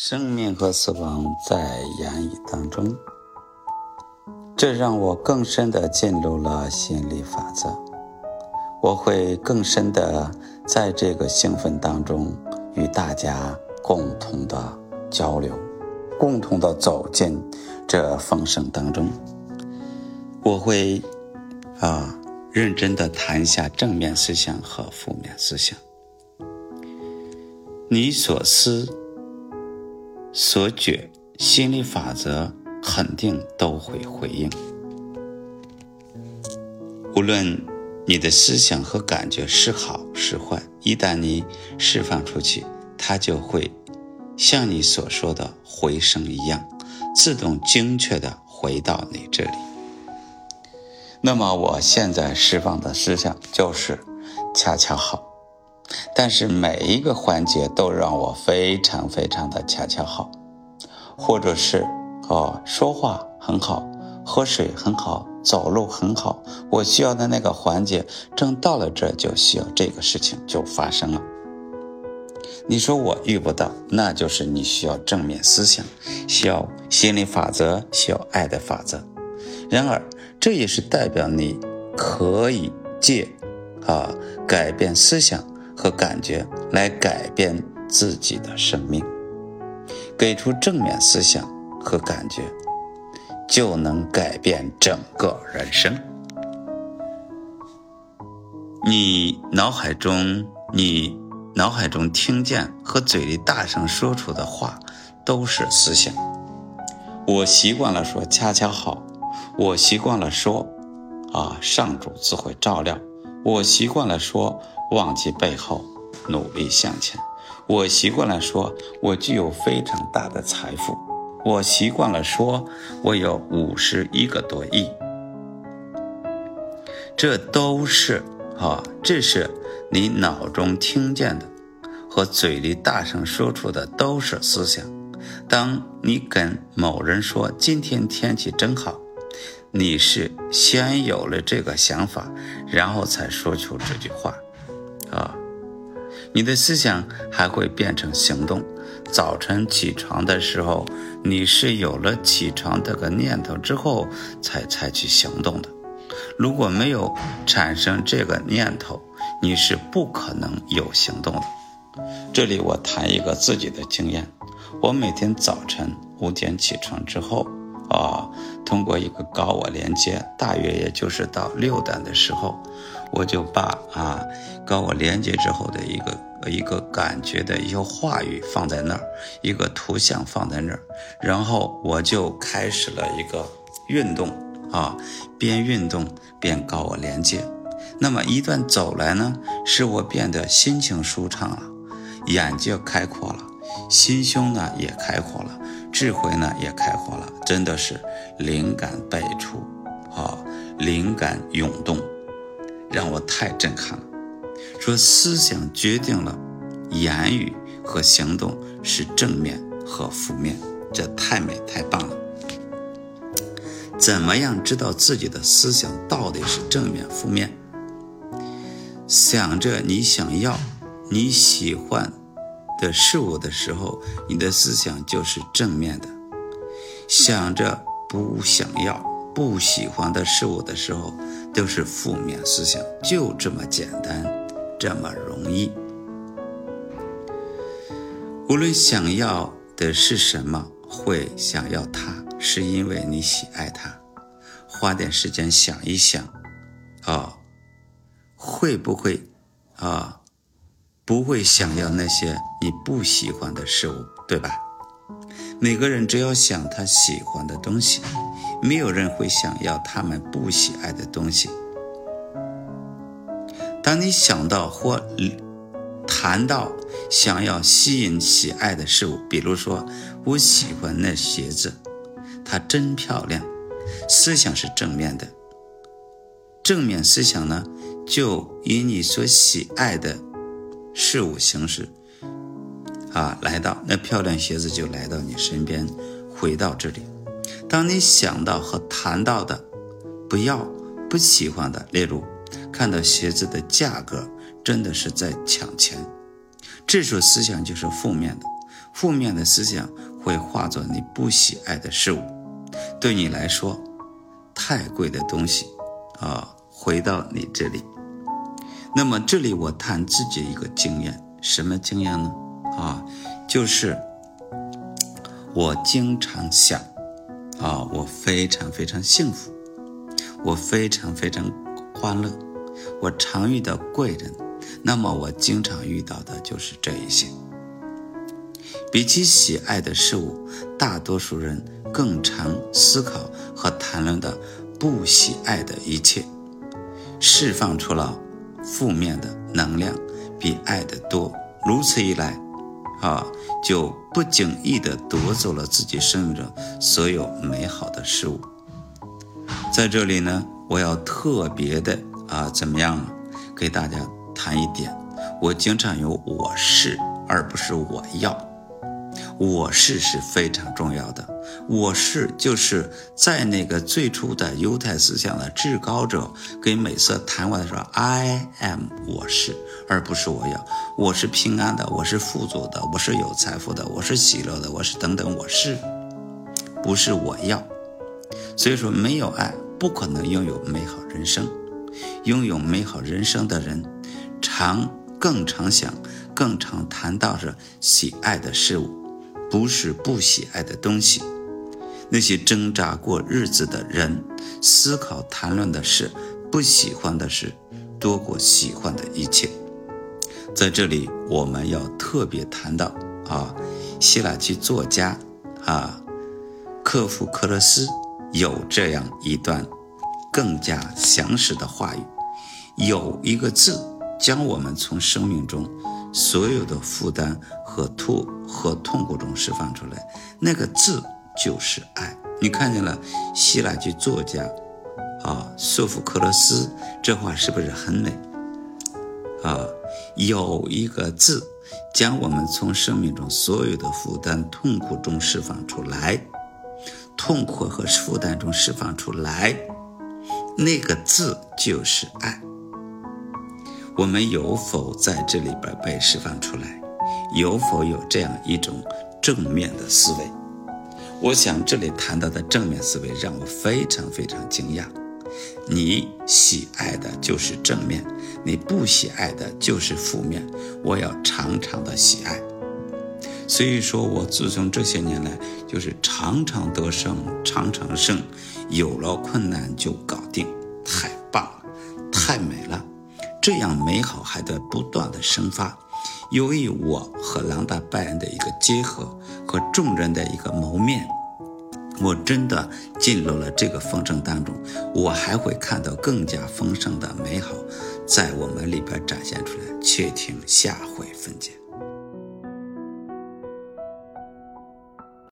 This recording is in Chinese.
生命和死亡在言语当中，这让我更深的进入了心理法则。我会更深的在这个兴奋当中与大家共同的交流，共同的走进这丰盛当中。我会啊认真的谈一下正面思想和负面思想。你所思。所觉心理法则肯定都会回应。无论你的思想和感觉是好是坏，一旦你释放出去，它就会像你所说的回声一样，自动精确的回到你这里。那么我现在释放的思想就是恰恰好。但是每一个环节都让我非常非常的恰恰好，或者是哦说话很好，喝水很好，走路很好。我需要的那个环节正到了这就需要这个事情就发生了。你说我遇不到，那就是你需要正面思想，需要心理法则，需要爱的法则。然而这也是代表你可以借啊改变思想。和感觉来改变自己的生命，给出正面思想和感觉，就能改变整个人生。你脑海中，你脑海中听见和嘴里大声说出的话，都是思想。我习惯了说恰恰好，我习惯了说啊上主自会照料，我习惯了说。忘记背后，努力向前。我习惯了说，我具有非常大的财富。我习惯了说，我有五十一个多亿。这都是啊，这是你脑中听见的和嘴里大声说出的都是思想。当你跟某人说今天天气真好，你是先有了这个想法，然后才说出这句话。啊，你的思想还会变成行动。早晨起床的时候，你是有了起床这个念头之后才采取行动的。如果没有产生这个念头，你是不可能有行动的。这里我谈一个自己的经验：我每天早晨五点起床之后，啊，通过一个高我连接，大约也就是到六点的时候。我就把啊，高我连接之后的一个一个感觉的一些话语放在那儿，一个图像放在那儿，然后我就开始了一个运动啊，边运动边高我连接。那么一段走来呢，使我变得心情舒畅了，眼界开阔了，心胸呢也开阔了，智慧呢也开花了，真的是灵感百出啊，灵感涌动。让我太震撼了。说思想决定了言语和行动是正面和负面，这太美太棒了。怎么样知道自己的思想到底是正面负面？想着你想要、你喜欢的事物的时候，你的思想就是正面的；想着不想要、不喜欢的事物的时候，都是负面思想，就这么简单，这么容易。无论想要的是什么，会想要它，是因为你喜爱它。花点时间想一想，啊，会不会啊，不会想要那些你不喜欢的事物，对吧？每个人只要想他喜欢的东西。没有人会想要他们不喜爱的东西。当你想到或谈到想要吸引喜爱的事物，比如说我喜欢那鞋子，它真漂亮，思想是正面的。正面思想呢，就以你所喜爱的事物形式啊来到，那漂亮鞋子就来到你身边，回到这里。当你想到和谈到的不要不喜欢的，例如看到鞋子的价格真的是在抢钱，这种思想就是负面的。负面的思想会化作你不喜爱的事物，对你来说太贵的东西啊，回到你这里。那么这里我谈自己一个经验，什么经验呢？啊，就是我经常想，啊，我非常非常幸福，我非常非常欢乐，我常遇到贵人，那么我经常遇到的就是这一些。比起喜爱的事物，大多数人更常思考和谈论的不喜爱的一切，释放出了负面的能量，比爱的多。如此一来，啊，就不经意地夺走了自己生命中所有美好的事物。在这里呢，我要特别的啊，怎么样，给大家谈一点，我经常有我是，而不是我要。我是是非常重要的。我是就是在那个最初的犹太思想的至高者跟美色谈话的时候，I am 我是，而不是我要。我是平安的，我是富足的，我是有财富的，我是喜乐的，我是等等，我是，不是我要。所以说，没有爱，不可能拥有美好人生。拥有美好人生的人，常更常想，更常谈到是喜爱的事物。不是不喜爱的东西，那些挣扎过日子的人，思考谈论的是不喜欢的事，多过喜欢的一切。在这里，我们要特别谈到啊，希腊籍作家啊，克夫克勒斯有这样一段更加详实的话语：有一个字，将我们从生命中所有的负担。和痛和痛苦中释放出来，那个字就是爱。你看见了希腊剧作家啊，索福克勒斯这话是不是很美啊？有一个字将我们从生命中所有的负担、痛苦中释放出来，痛苦和负担中释放出来，那个字就是爱。我们有否在这里边被释放出来？有否有这样一种正面的思维？我想这里谈到的正面思维让我非常非常惊讶。你喜爱的就是正面，你不喜爱的就是负面。我要常常的喜爱。所以说我自从这些年来就是常常得胜，常常胜，有了困难就搞定，太棒了，太美了，这样美好还在不断的生发。由于我和朗达拜恩的一个结合，和众人的一个谋面，我真的进入了这个丰盛当中。我还会看到更加丰盛的美好，在我们里边展现出来。且听下回分解。